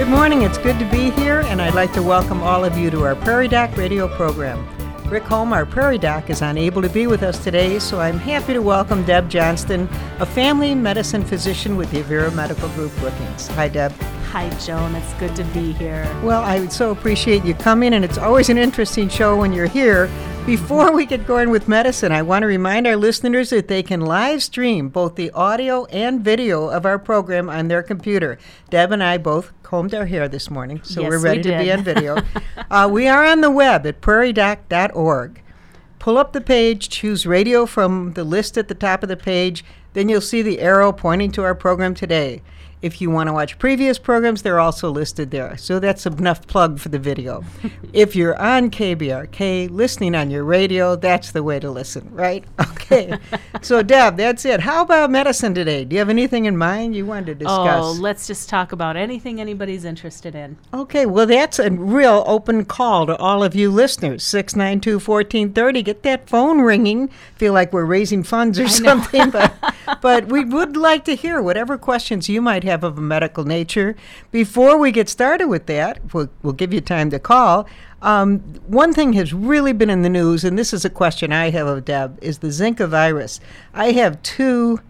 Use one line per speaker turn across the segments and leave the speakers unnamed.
Good morning. It's good to be here, and I'd like to welcome all of you to our Prairie Doc radio program. Rick Holm, our Prairie Doc, is unable to be with us today, so I'm happy to welcome Deb Johnston, a family medicine physician with the Avera Medical Group Brookings. Hi, Deb.
Hi, Joan. It's good to be here.
Well, I would so appreciate you coming, and it's always an interesting show when you're here. Before we get going with medicine, I want to remind our listeners that they can live stream both the audio and video of our program on their computer. Deb and I both combed our hair this morning, so
Yes,
we're
we
ready to be on video. uh, we are on the web at prairiedoc.org. Pull up the page, choose radio from the list at the top of the page, then you'll see the arrow pointing to our program today. If you want to watch previous programs, they're also listed there. So that's enough plug for the video. if you're on KBRK listening on your radio, that's the way to listen, right? Okay. so, Deb, that's it. How about medicine today? Do you have anything in mind you wanted to oh, discuss?
Oh, let's just talk about anything anybody's interested in.
Okay, well, that's a real open call to all of you listeners. 692 1430. Get that phone ringing. Feel like we're raising funds or something, but, but we would like to hear whatever questions you might have of a medical nature. Before we get started with that, we'll, we'll give you time to call. Um, one thing has really been in the news, and this is a question I have of Deb, is the Zika virus. I have two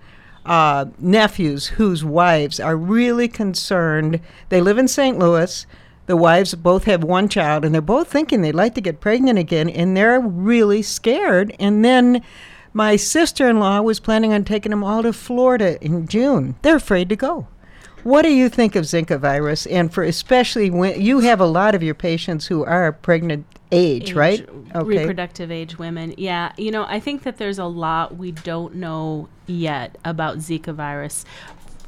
uh, nephews whose wives are really concerned. They live in St. Louis. The wives both have one child, and they're both thinking they'd like to get pregnant again, and they're really scared. And then my sister in law was planning on taking them all to Florida in June. They're afraid to go. What do you think of Zika virus? And for especially when you have a lot of your patients who are pregnant age, right? Uh, okay.
Reproductive age women. Yeah, you know, I think that there's a lot we don't know yet about Zika virus.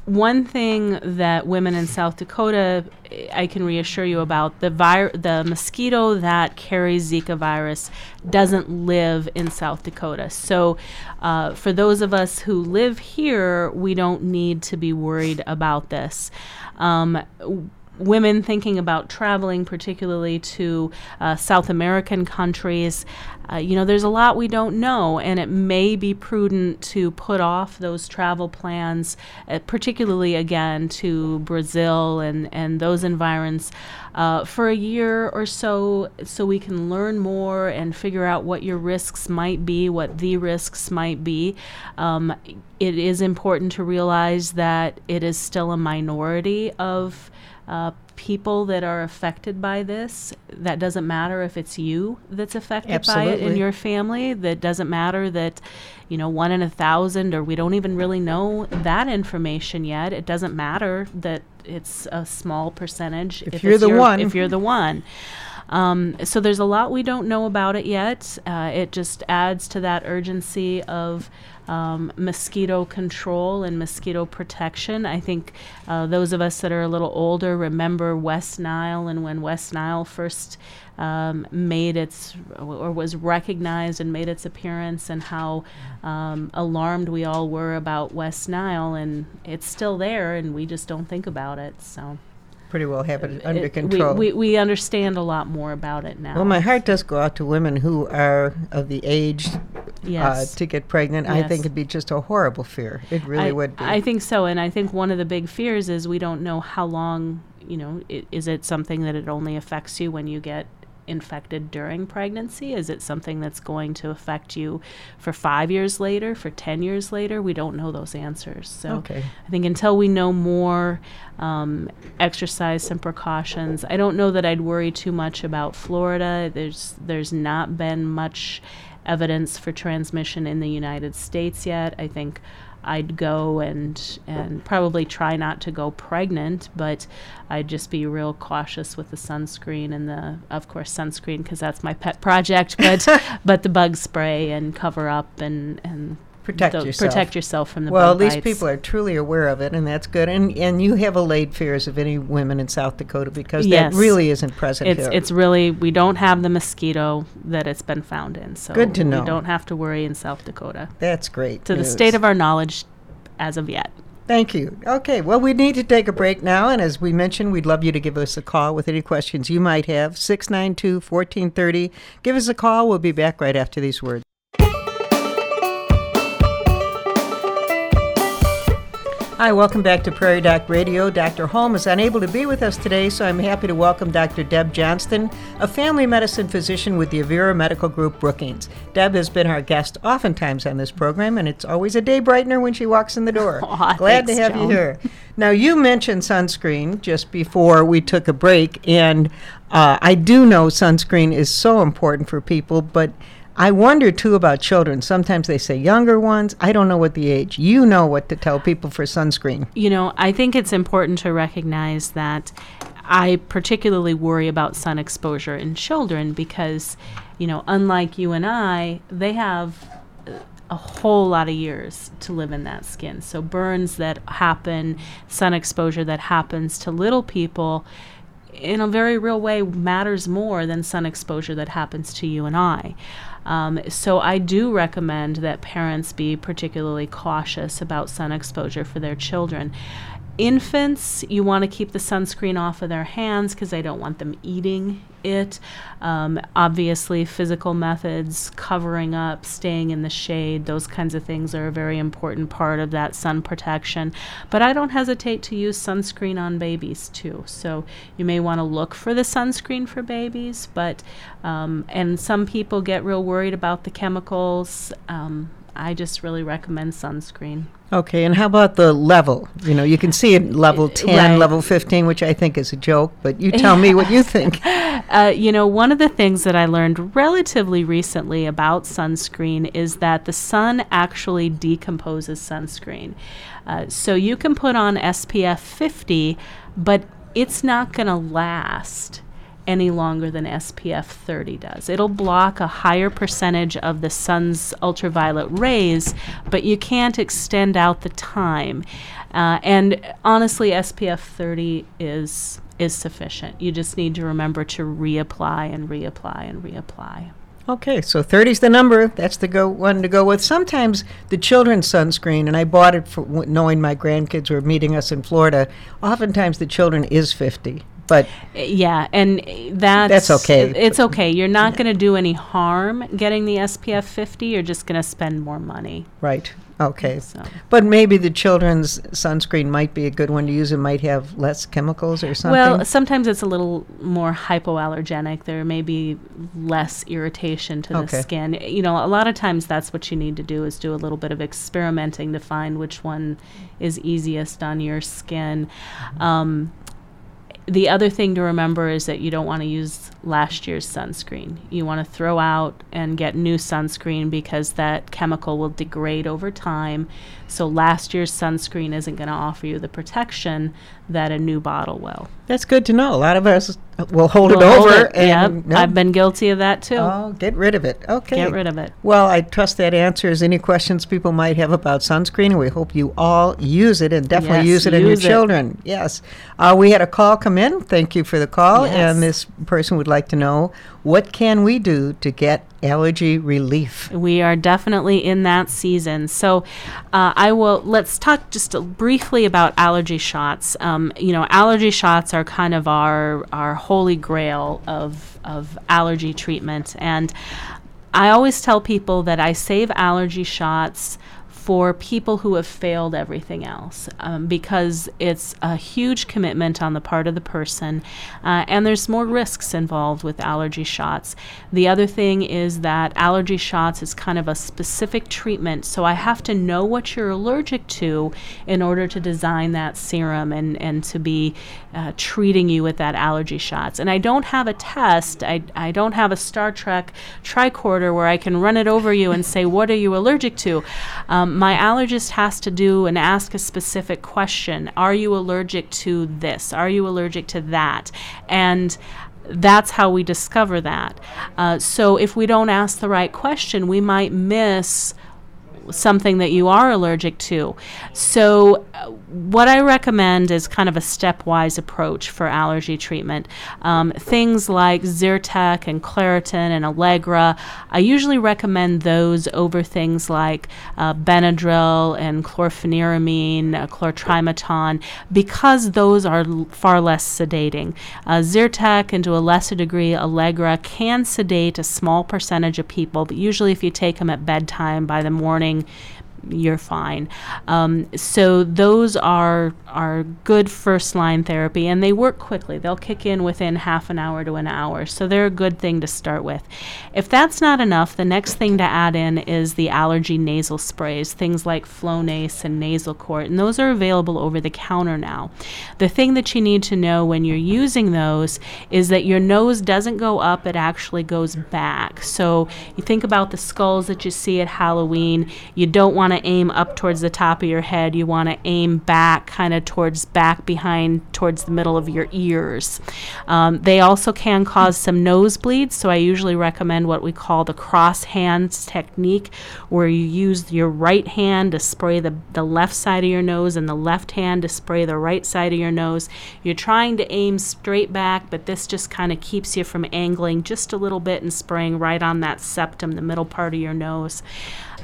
One thing that women in South Dakota, eh, I can reassure you about the vir- the mosquito that carries Zika virus doesn't live in South Dakota. So, uh, for those of us who live here, we don't need to be worried about this. Um, w- women thinking about traveling, particularly to uh, South American countries, uh, you know, there's a lot we don't know, and it may be prudent to put off those travel plans, uh, particularly again to Brazil and, and those environs. Uh, for a year or so, so we can learn more and figure out what your risks might be, what the risks might be. Um, it is important to realize that it is still a minority of uh, people that are affected by this. That doesn't matter if it's you that's affected by it in your family. That doesn't matter that, you know, one in a thousand, or we don't even really know that information yet. It doesn't matter that it's a small percentage.
If you're the
your-
one.
If you're the one. Um, so there's a lot we don't know about it yet. Uh, it just adds to that urgency of um, mosquito control and mosquito protection. I think uh, those of us that are a little older remember West Nile and when West Nile first um, made its or was recognized and made its appearance and how um, alarmed we all were about West Nile and it's still there and we just don't think about it. So
Pretty well have it under
it- we-
control.
We, we, understand a lot more about it now.
Well, my heart does go out to women who are of the age
Yes.
uh, to get pregnant. I think it'd be just a horrible fear. It really
I,
would be.
I think so, and I think one of the big fears is we don't know how long. You know, i- is it something that it only affects you when you get infected during pregnancy? Is it something that's going to affect you for five years later, for ten years later? We don't know those answers. So
Okay.
I think until we know more, um, exercise some precautions. I don't know that I'd worry too much about Florida. There's there's not been much evidence for transmission in the United States yet. I think I'd go and and probably try not to go pregnant, but I'd just be real cautious with the sunscreen and the of course sunscreen because that's my pet project, but but the bug spray and cover up and and
Protect
the-
yourself.
protect yourself from the
well,
bug
these
bites.
people are truly aware of it, and that's good. And and you have allayed fears of any women in South Dakota because
Yes.
that really isn't present
it's
here.
it's really we don't have the mosquito that it's been found in, so
Good to know.
we don't have to worry in South Dakota
that's great.
to the state of our knowledge as of yet.
Thank you. Okay, well, we need to take a break now. And as we mentioned, we'd love you to give us a call with any questions you might have. 692 1430. Give us a call. We'll be back right after these words. Hi, welcome back to Prairie Doc Radio. Dr. Holm is unable to be with us today, so I'm happy to welcome Dr. Deb Johnston, a family medicine physician with the Avera Medical Group Brookings. Deb has been our guest oftentimes on this program, and it's always a day brightener when she walks in the door.
Aw,
Glad
thanks,
to have
Joan.
you here. Now, you mentioned sunscreen just before we took a break, and uh, I do know sunscreen is so important for people, but I wonder too about children. Sometimes they say younger ones. I don't know what the age. You know what to tell people for sunscreen.
You know, I think it's important to recognize that I particularly worry about sun exposure in children because, you know, unlike you and I, they have a whole lot of years to live in that skin. So burns that happen, sun exposure that happens to little people in a very real way matters more than sun exposure that happens to you and I. Um, so I do recommend that parents be particularly cautious about sun exposure for their children. Infants, you want to keep the sunscreen off of their hands because I don't want them eating it. Um, obviously, physical methods, covering up, staying in the shade, those kinds of things are a very important part of that sun protection. But I don't hesitate to use sunscreen on babies too. So you may want to look for the sunscreen for babies, but um, and some people get real worried about the chemicals. Um, I just really recommend sunscreen.
Okay, and how about the level? You know, you can see it level 10,
Right.
level 15, which I think is a joke, but you tell me what you think.
Uh, you know, one of the things that I learned relatively recently about sunscreen is that the sun actually decomposes sunscreen. Uh, so you can put on SPF 50, but it's not going to last any longer than SPF 30 does. It'll block a higher percentage of the sun's ultraviolet rays, but you can't extend out the time. Uh, and honestly, SPF 30 is is sufficient. You just need to remember to reapply and reapply and reapply.
Okay, so 30's the number. That's the go one to go with. Sometimes the children's sunscreen, and I bought it for knowing my grandkids were meeting us in Florida. Oftentimes the children is 50, but
Yeah, and that's
That's okay.
It's okay. You're not going to do any harm getting the SPF 50. You're just going to spend more money.
right. Okay.
So.
But maybe the children's sunscreen might be a good one to use. It might have less chemicals or something.
Well, sometimes it's a little more hypoallergenic. There may be less irritation to
Okay.
the skin. You know, a lot of times that's what you need to do is do a little bit of experimenting to find which one is easiest on your skin. Um, the other thing to remember is that you don't want to use last year's sunscreen. You want to throw out and get new sunscreen because that chemical will degrade over time. So last year's sunscreen isn't going to offer you the protection that a new bottle will.
That's good to know. A lot of us will hold
We'll hold
over
it. Yep,
and no.
I've been guilty of that too.
Oh, get rid of it. Okay.
Get rid of it.
Well, I trust that answers any questions people might have about sunscreen. and We hope you all use it and definitely
Yes,
use it in your
it.
children. Yes. Uh, we had a call come in. Thank you for the call.
Yes.
And this person would like to know what can we do to get allergy relief?
We are definitely in that season. So, uh, I will let's talk just briefly about allergy shots. Um, you know, allergy shots are kind of our our holy grail of of allergy treatment, and I always tell people that I save allergy shots for people who have failed everything else um, because it's a huge commitment on the part of the person uh, and there's more risks involved with allergy shots. The other thing is that allergy shots is kind of a specific treatment, so I have to know what you're allergic to in order to design that serum and, and to be uh, treating you with that allergy shots. And I don't have a test, I, I don't have a Star Trek tricorder where I can run it over you and say, What are you allergic to? Um, my allergist has to do and ask a specific question Are you allergic to this? Are you allergic to that? And that's how we discover that. Uh, so if we don't ask the right question, we might miss something that you are allergic to. So, uh, what I recommend is kind of a stepwise approach for allergy treatment. Um, things like Zyrtec and Claritin and Allegra, I usually recommend those over things like uh, Benadryl and chlorpheniramine, uh, Chlor-Trimeton, because those are l- far less sedating. Uh, Zyrtec and to a lesser degree Allegra can sedate a small percentage of people, but usually if you take them at bedtime by the morning, you're fine. Um, so those are are good first line therapy, and they work quickly. They'll kick in within half an hour to an hour, so they're a good thing to start with. If that's not enough, the next thing to add in is the allergy nasal sprays, things like Flonase and Nasacort, and those are available over the counter now. The thing that you need to know when you're using those is that your nose doesn't go up; it actually goes back. So you think about the skulls that you see at Halloween. You don't want to aim up towards the top of your head. You want to aim back, kind of towards back behind, towards the middle of your ears. Um, they also can cause some nosebleeds, so I usually recommend what we call the cross hands technique, where you use your right hand to spray the, the left side of your nose and the left hand to spray the right side of your nose. You're trying to aim straight back, but this just kind of keeps you from angling just a little bit and spraying right on that septum, the middle part of your nose.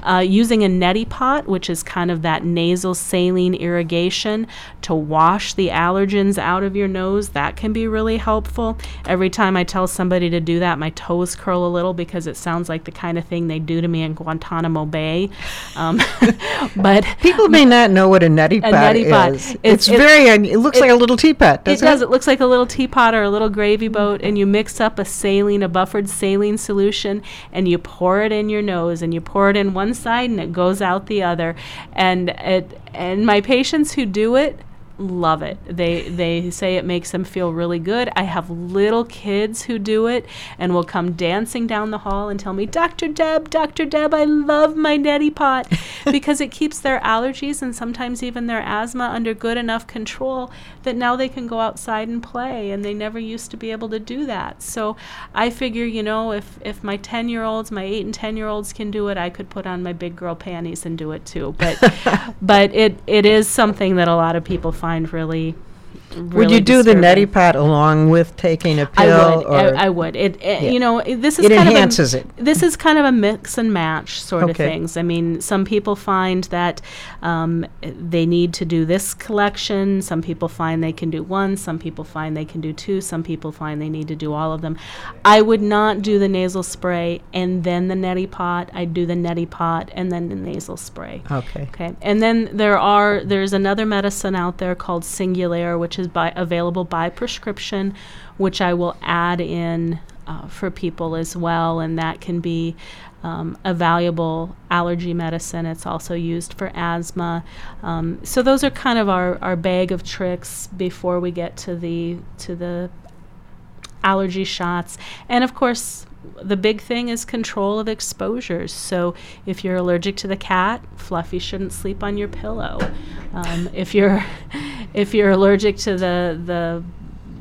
Uh, using a neti pot, which is kind of that nasal saline irrigation to wash the allergens out of your nose, that can be really helpful. Every time I tell somebody to do that, my toes curl a little because it sounds like the kind of thing they do to me in Guantanamo Bay. Um, but
people may not know what a neti pot a
neti pot.
is. It's, it's very. Un- it looks it, like a little teapot.
Does it, it does. It looks like a little teapot or a little gravy boat, and you mix up a saline, a buffered saline solution, and you pour it in your nose, and you pour it in one side, and it goes out the other. And it and my patients who do it love it. They they say it makes them feel really good. I have little kids who do it and will come dancing down the hall and tell me, "Dr. Deb, Dr. Deb, I love my neti pot," because it keeps their allergies and sometimes even their asthma under good enough control that now they can go outside and play and they never used to be able to do that. So I figure, you know, if if my 10-year-olds, my 8 and 10-year-olds can do it, I could put on my big girl panties and do it too. But but it it is something that a lot of people find find really Really
would you do disturbing. the neti pot along with taking a pill?
I would. I, I, would. It, it yeah. you know this is
it
kind
enhances
of
a,
it. This is kind of a mix and match sort okay. of things. I mean, some people find that um, they need to do this collection. Some people find they can do one. Some people find they can do two. Some people find they need to do all of them. I would not do the nasal spray and then the neti pot. I'd do the neti pot and then the nasal spray.
Okay.
Okay. And then there are there's another medicine out there called Singulair, which is by, available by prescription, which I will add in uh, for people as well, and that can be um, a valuable allergy medicine. It's also used for asthma. Um, so those are kind of our, our bag of tricks before we get to the to the allergy shots, and of course the big thing is control of exposures. So if you're allergic to the cat, Fluffy shouldn't sleep on your pillow. Um, if you're if you're allergic to the the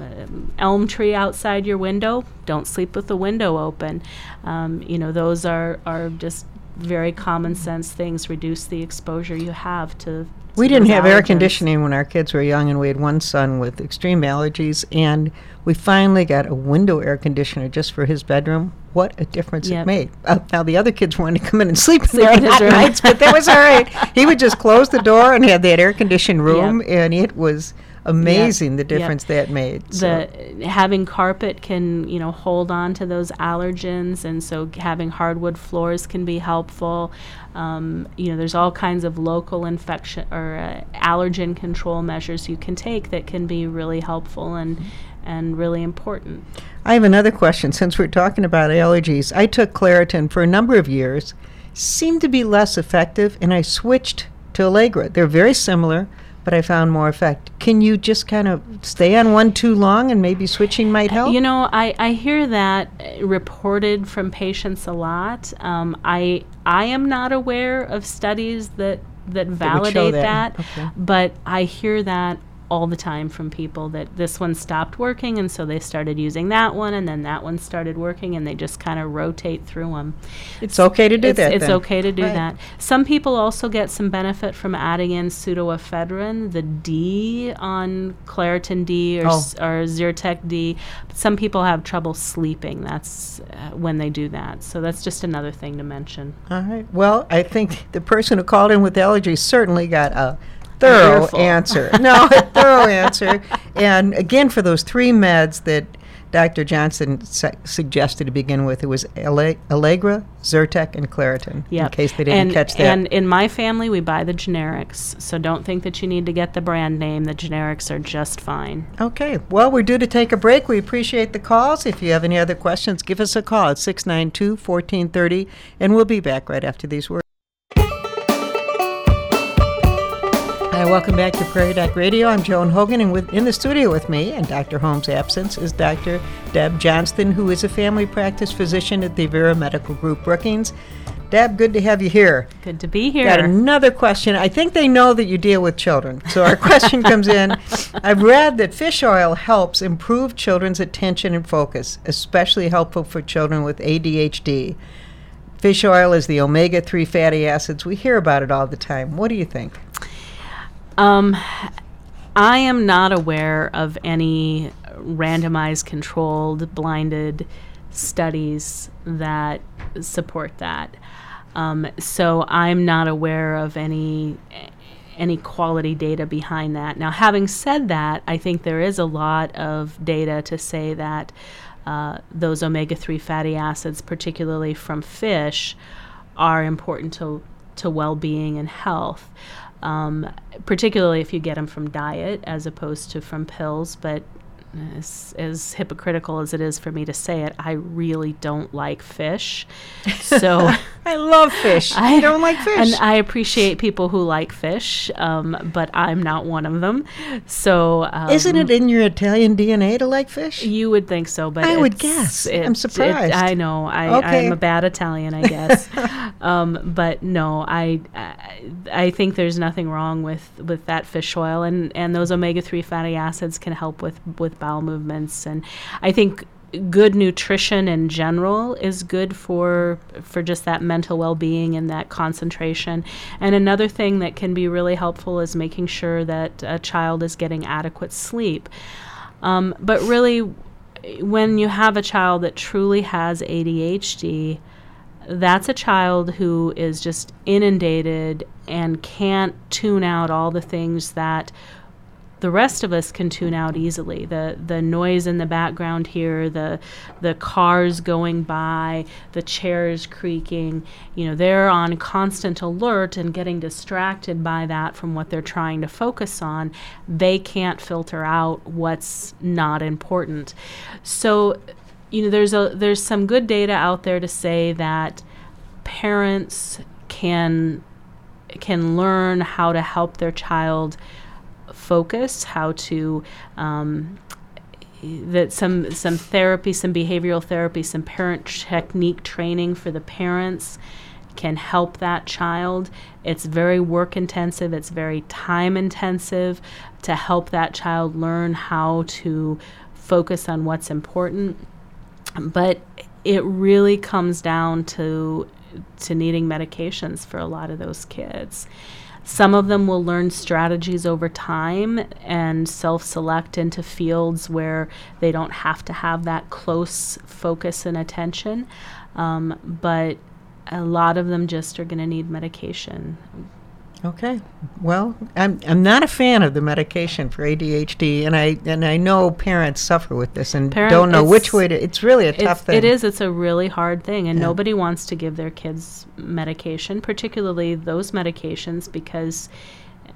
um, elm tree outside your window, don't sleep with the window open. Um, you know those are are just very common sense things. Reduce the exposure you have to
we didn't have allergens. air conditioning when our kids were young, and we had one son with extreme allergies, and we finally got a window air conditioner just for his bedroom. What a difference yep. it made! Uh, now the other kids wanted to come in and sleep, sleep in there nights, but that was all right. He would just close the door and had that air conditioned room, yep. and it was amazing yep. the difference yep. that made.
The having carpet can you know hold on to those allergens, and so having hardwood floors can be helpful. Um, you know, there's all kinds of local infection or uh, allergen control measures you can take that can be really helpful and and really important.
I have another question. Since we're talking about allergies, I took Claritin for a number of years, seemed to be less effective, and I switched to Allegra. They're very similar but I found more effect. Can you just kind of stay on one too long and maybe switching might help?
You know, I, I hear that reported from patients a lot. Um, I I am not aware of studies that that validate that, that okay. but I hear that all the time from people that this one stopped working and so they started using that one and then that one started working and they just kind of rotate through them.
It's okay to do
it's,
that.
It's
then.
okay to do right. that. Some people also get some benefit from adding in pseudoephedrine, the D on Claritin D or, oh. s- or Zyrtec D. Some people have trouble sleeping. That's uh, when they do that. So that's just another thing to mention.
All right. Well, I think the person who called in with allergies certainly got a thorough answer. no, a thorough answer. And again, for those three meds that Dr. Johnston su- suggested to begin with. It was Alle- Allegra, Zyrtec, and Claritin.
Yep.
In case they didn't
and,
catch that.
And in my family, we buy the generics. So don't think that you need to get the brand name. The generics are just fine.
Okay. Well, we're due to take a break. We appreciate the calls. If you have any other questions, give us a call at 692 1430, and we'll be back right after these words. Welcome back to Prairie Doc Radio. I'm Joan Hogan, and with, in the studio with me, in Dr. Holm's absence, is Dr. Deb Johnston, who is a family practice physician at the Vera Medical Group Brookings. Deb, good to have you here.
Good to be here.
Got another question. I think they know that you deal with children. So our question comes in. I've read that fish oil helps improve children's attention and focus, especially helpful for children with ADHD. Fish oil is the omega 3 fatty acids. We hear about it all the time. What do you think?
Um, I am not aware of any randomized, controlled, blinded studies that support that. Um, so I'm not aware of any any quality data behind that. Now, having said that, I think there is a lot of data to say that uh, those omega three fatty acids, particularly from fish, are important to to well being and health um, particularly if you get them from diet as opposed to from pills. But as, as hypocritical as it is for me to say it, I really don't like fish. So
I love fish. I don't like fish.
And I appreciate people who like fish, um, but I'm not one of them. So um,
isn't it in your Italian DNA to like fish?
You would think so, but
I would guess. I'm surprised.
It, I know. I,
okay.
I'm a bad Italian, I guess. um, but no, I, I I think there's nothing wrong with, with that fish oil, and, and those omega three fatty acids can help with with bowel movements, and I think good nutrition in general is good for for just that mental well-being and that concentration. And another thing that can be really helpful is making sure that a child is getting adequate sleep. Um, but really when you have a child that truly has ADHD that's a child who is just inundated and can't tune out all the things that the rest of us can tune out easily. The the noise in the background here, the the cars going by, the chairs creaking, you know, they're on constant alert and getting distracted by that from what they're trying to focus on. They can't filter out what's not important. So, you know, there's a there's some good data out there to say that parents can can learn how to help their child focus, how to um, that some some therapy, some behavioral therapy, some parent technique training for the parents can help that child. It's very work intensive, it's very time intensive to help that child learn how to focus on what's important. But it really comes down to to needing medications for a lot of those kids. Some of them will learn strategies over time and self select into fields where they don't have to have that close focus and attention. Um, but a lot of them just are going to need medication.
Okay. Well, I'm I'm not a fan of the medication for ADHD, and I and I know parents suffer with this and
Parent-
don't know which way to. It's really a tough thing.
it is. It's a really hard thing, and
Yeah.
nobody wants to give their kids medication, particularly those medications, because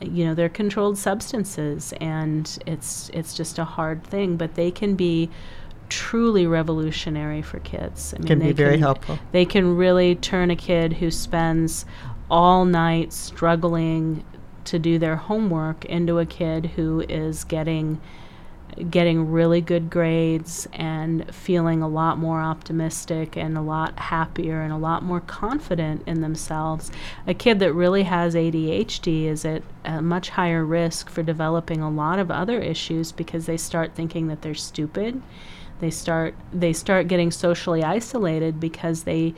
you know they're controlled substances, and it's it's just a hard thing. But they can be truly revolutionary for kids. I mean,
Can be very helpful.
They can really turn a kid who spends all night struggling to do their homework into a kid who is getting getting really good grades and feeling a lot more optimistic and a lot happier and a lot more confident in themselves. A kid that really has ADHD is at a much higher risk for developing a lot of other issues because they start thinking that they're stupid. They start they start getting socially isolated because they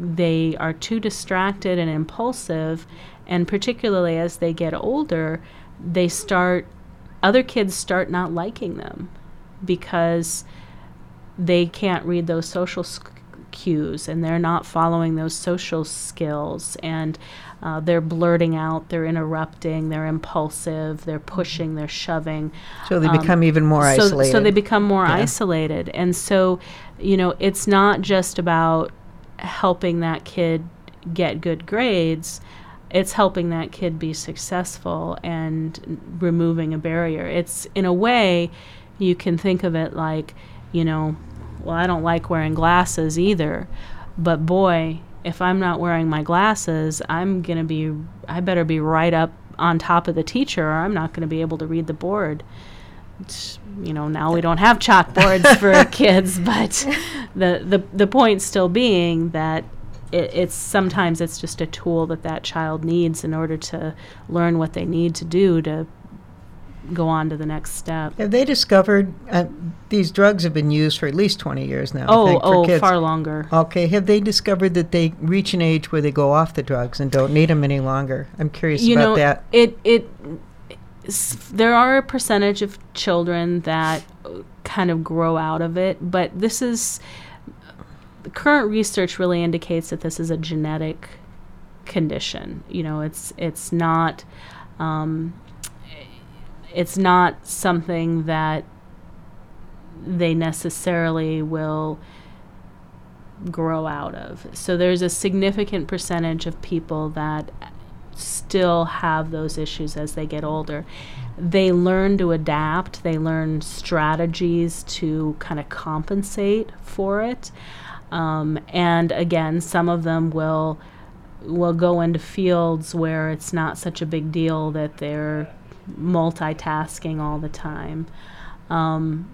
they are too distracted and impulsive and particularly as they get older they start other kids start not liking them because they can't read those social cues and they're not following those social skills and uh, they're blurting out, they're interrupting, they're impulsive, they're pushing, they're shoving.
So they um, become even more
so,
isolated.
So they become more yeah. isolated. And so, you know, it's not just about helping that kid get good grades it's helping that kid be successful and removing a barrier. It's in a way you can think of it like, you know, well, I don't like wearing glasses either, but boy, if I'm not wearing my glasses, I'm going to be, I better be right up on top of the teacher or I'm not going to be able to read the board. You know, now we don't have chalkboards for kids, but the, the, the point still being that it, it's sometimes it's just a tool that that child needs in order to learn what they need to do to go on to the next step.
Have they discovered uh, these drugs have been used for at least 20 years now?
Oh,
think,
oh,
kids.
far longer.
Okay. Have they discovered that they reach an age where they go off the drugs and don't need them any longer? I'm curious
you
about
know,
that.
It it there are a percentage of children that kind of grow out of it, but this is the current research really indicates that this is a genetic condition. You know, it's it's not um, it's not something that they necessarily will grow out of. So there's a significant percentage of people that still have those issues as they get older. They learn to adapt, they learn strategies to kind of compensate for it. Um, and again, some of them will will go into fields where it's not such a big deal that they're multitasking all the time um,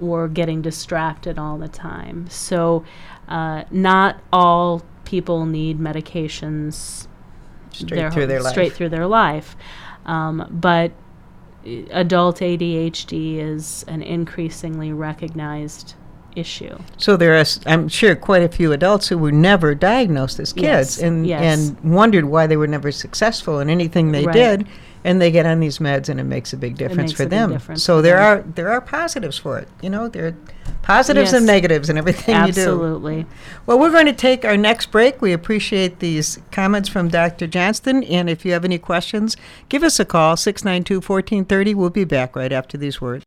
or getting distracted all the time. So, uh, not all people need medications
straight their through their
straight
life.
through their life, um, but adult ADHD is an increasingly recognized issue.
So there are, I'm sure, quite a few adults who were never diagnosed as kids
yes,
and
yes.
and wondered why they were never successful in anything they
right.
did, and they get on these meds and it makes a big difference for them.
Difference
so there
them.
are there are positives for it. You know, there are positives
yes.
and negatives and everything
Absolutely.
you do.
Absolutely.
Well, we're going to take our next break. We appreciate these comments from Dr. Johnston, and if you have any questions, give us a call 692-1430. We'll be back right after these words.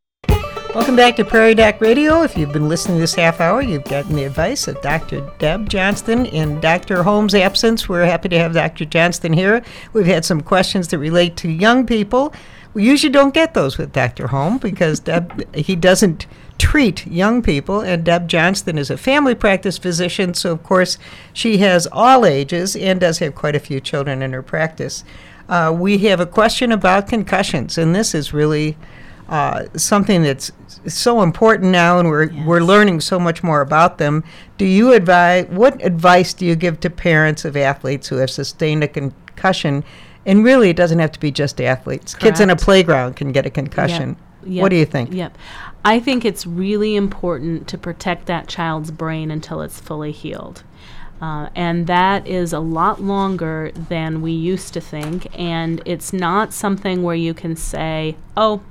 Welcome back to Prairie Doc Radio. If you've been listening this half hour, you've gotten the advice of Dr. Deb Johnston. In Dr. Holm's absence, we're happy to have Dr. Johnston here. We've had some questions that relate to young people. We usually don't get those with Dr. Holmes because Deb, he doesn't treat young people, and Deb Johnston is a family practice physician, so of course she has all ages and does have quite a few children in her practice. Uh, we have a question about concussions, and this is really uh, something that's so important now, and we're
Yes.
we're learning so much more about them. Do you advise? What advice do you give to parents of athletes who have sustained a concussion? And really, it doesn't have to be just athletes. Kids in a playground can get a concussion.
Yep.
What do you think?
Yep. I think it's really important to protect that child's brain until it's fully healed. Uh, and that is a lot longer than we used to think. And it's not something where you can say, oh,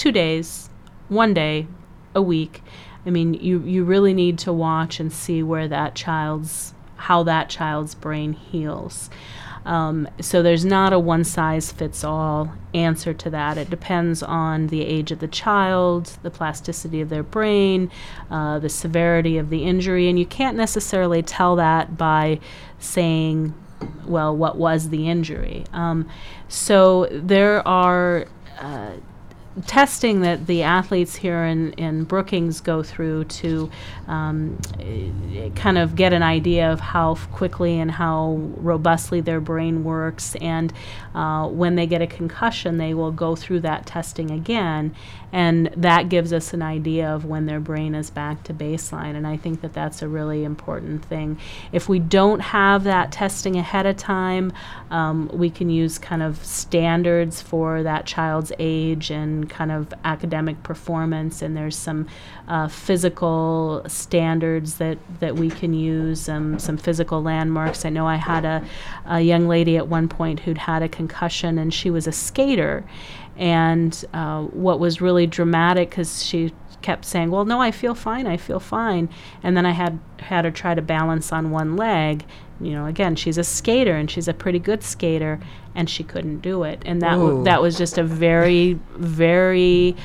two days, one day, a week. I mean, you, you really need to watch and see where that child's, how that child's brain heals. Um, so there's not a one size fits all answer to that. It depends on the age of the child, the plasticity of their brain, uh, the severity of the injury, and you can't necessarily tell that by saying, well, what was the injury? Um, so there are. Uh, testing that the athletes here in, in Brookings go through to um, kind of get an idea of how quickly and how robustly their brain works. And uh, when they get a concussion, they will go through that testing again. And that gives us an idea of when their brain is back to baseline. And I think that that's a really important thing. If we don't have that testing ahead of time, um, we can use kind of standards for that child's age and kind of academic performance. And there's some uh, physical standards that, that we can use, um, some physical landmarks. I know I had a, a young lady at one point who'd had a concussion and she was a skater. And uh, what was really dramatic, because she kept saying, "Well, no, I feel fine. I feel fine." And then I had had her try to balance on one leg. You know, again, she's a skater and she's a pretty good skater, and she couldn't do it. And that w- that was just a very, very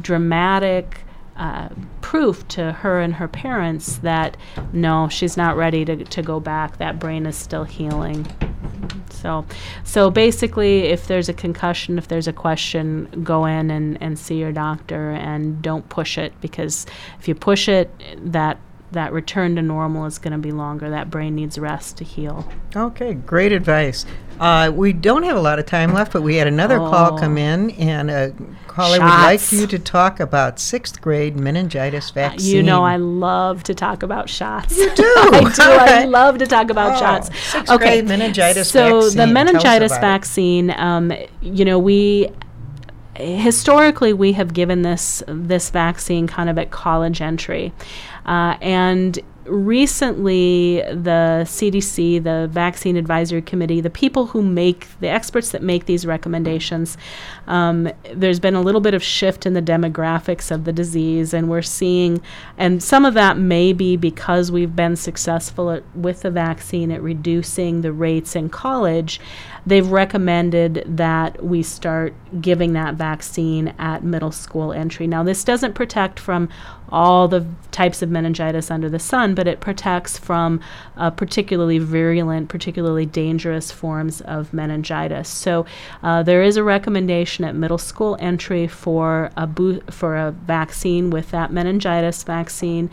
dramatic uh, proof to her and her parents that no, she's not ready to, to go back. That brain is still healing. So, so basically, if there's a concussion, if there's a question, go in and, and see your doctor and don't push it because if you push it, that that return to normal is going to be longer. That brain needs rest to heal.
Okay, great advice. Uh, we don't have a lot of time left, but we had another call
Oh.
come in, and a caller would like you to talk about sixth grade meningitis
Uh,
vaccine.
You know, I love to talk about shots.
You do?
I do. I love to talk about
Oh,
shots.
sixth grade meningitis
so
vaccine.
the meningitis vaccine, um, you know, we historically we have given this this vaccine kind of at college entry, uh, and recently the CDC, the Vaccine Advisory Committee, the people who make the experts that make these recommendations, um, there's been a little bit of shift in the demographics of the disease, and we're seeing, and some of that may be because we've been successful at, with the vaccine at reducing the rates in college. They've recommended that we start giving that vaccine at middle school entry. Now, this doesn't protect from all the types of meningitis under the sun, but it protects from uh, particularly virulent, particularly dangerous forms of meningitis. So uh, there is a recommendation at middle school entry for a bo- for a vaccine with that meningitis vaccine.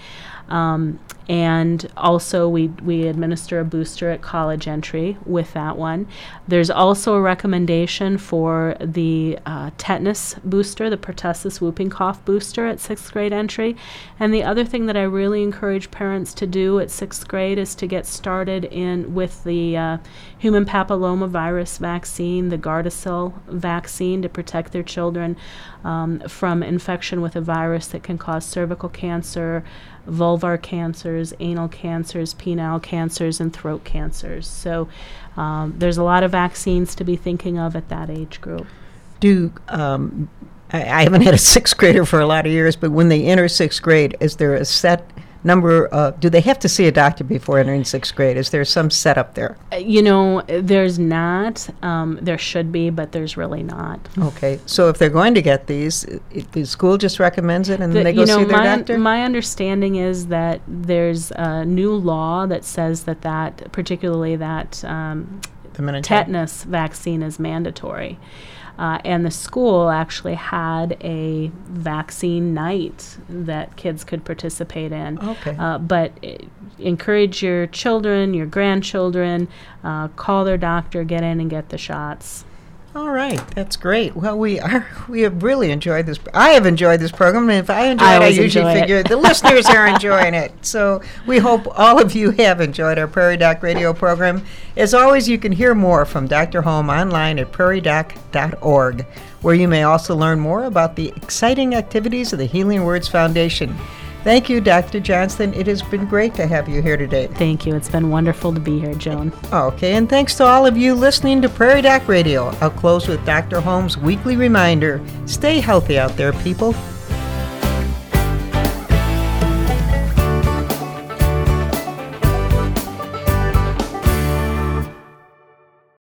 Um, and also, we, we administer a booster at college entry with that one. There's also a recommendation for the uh, tetanus booster, the pertussis whooping cough booster at sixth grade entry. And the other thing that I really encourage parents to do at sixth grade is to get started in with the uh, human papillomavirus vaccine, the Gardasil vaccine, to protect their children um, from infection with a virus that can cause cervical cancer, vulvar cancers, anal cancers, penile cancers, and throat cancers. So um, there's a lot of vaccines to be thinking of at that age group.
Do um, I, I haven't had a sixth grader for a lot of years, but when they enter sixth grade, is there a set number? Uh, do they have to see a doctor before entering sixth grade? Is there some setup there?
Uh, You know, there's not. Um, there should be, but there's really not.
Okay, so if they're going to get these, the school just recommends it, and
The-
then they go
know,
see their
my,
doctor.
my understanding is that there's a new law that says that that, particularly that um,
the
tetanus vaccine is mandatory. Uh, and the school actually had a vaccine night that kids could participate in.
Okay.
Uh, but encourage your children, your grandchildren, uh, call their doctor, get in and get the shots.
All right, that's great. Well, we are we have really enjoyed this. I have enjoyed this program, and if I enjoy
I
it, I usually
it.
figure the listeners are enjoying it. So we hope all of you have enjoyed our Prairie Doc radio program. As always, you can hear more from Dr. Holm online at prairiedoc.org, where you may also learn more about the exciting activities of the Healing Words Foundation. Thank you, Dr. Johnston. It has been great to have you here today.
Thank you. It's been wonderful to be here, Joan.
Okay, and thanks to all of you listening to Prairie Doc Radio. I'll close with Dr. Holm's weekly reminder stay healthy out there, people.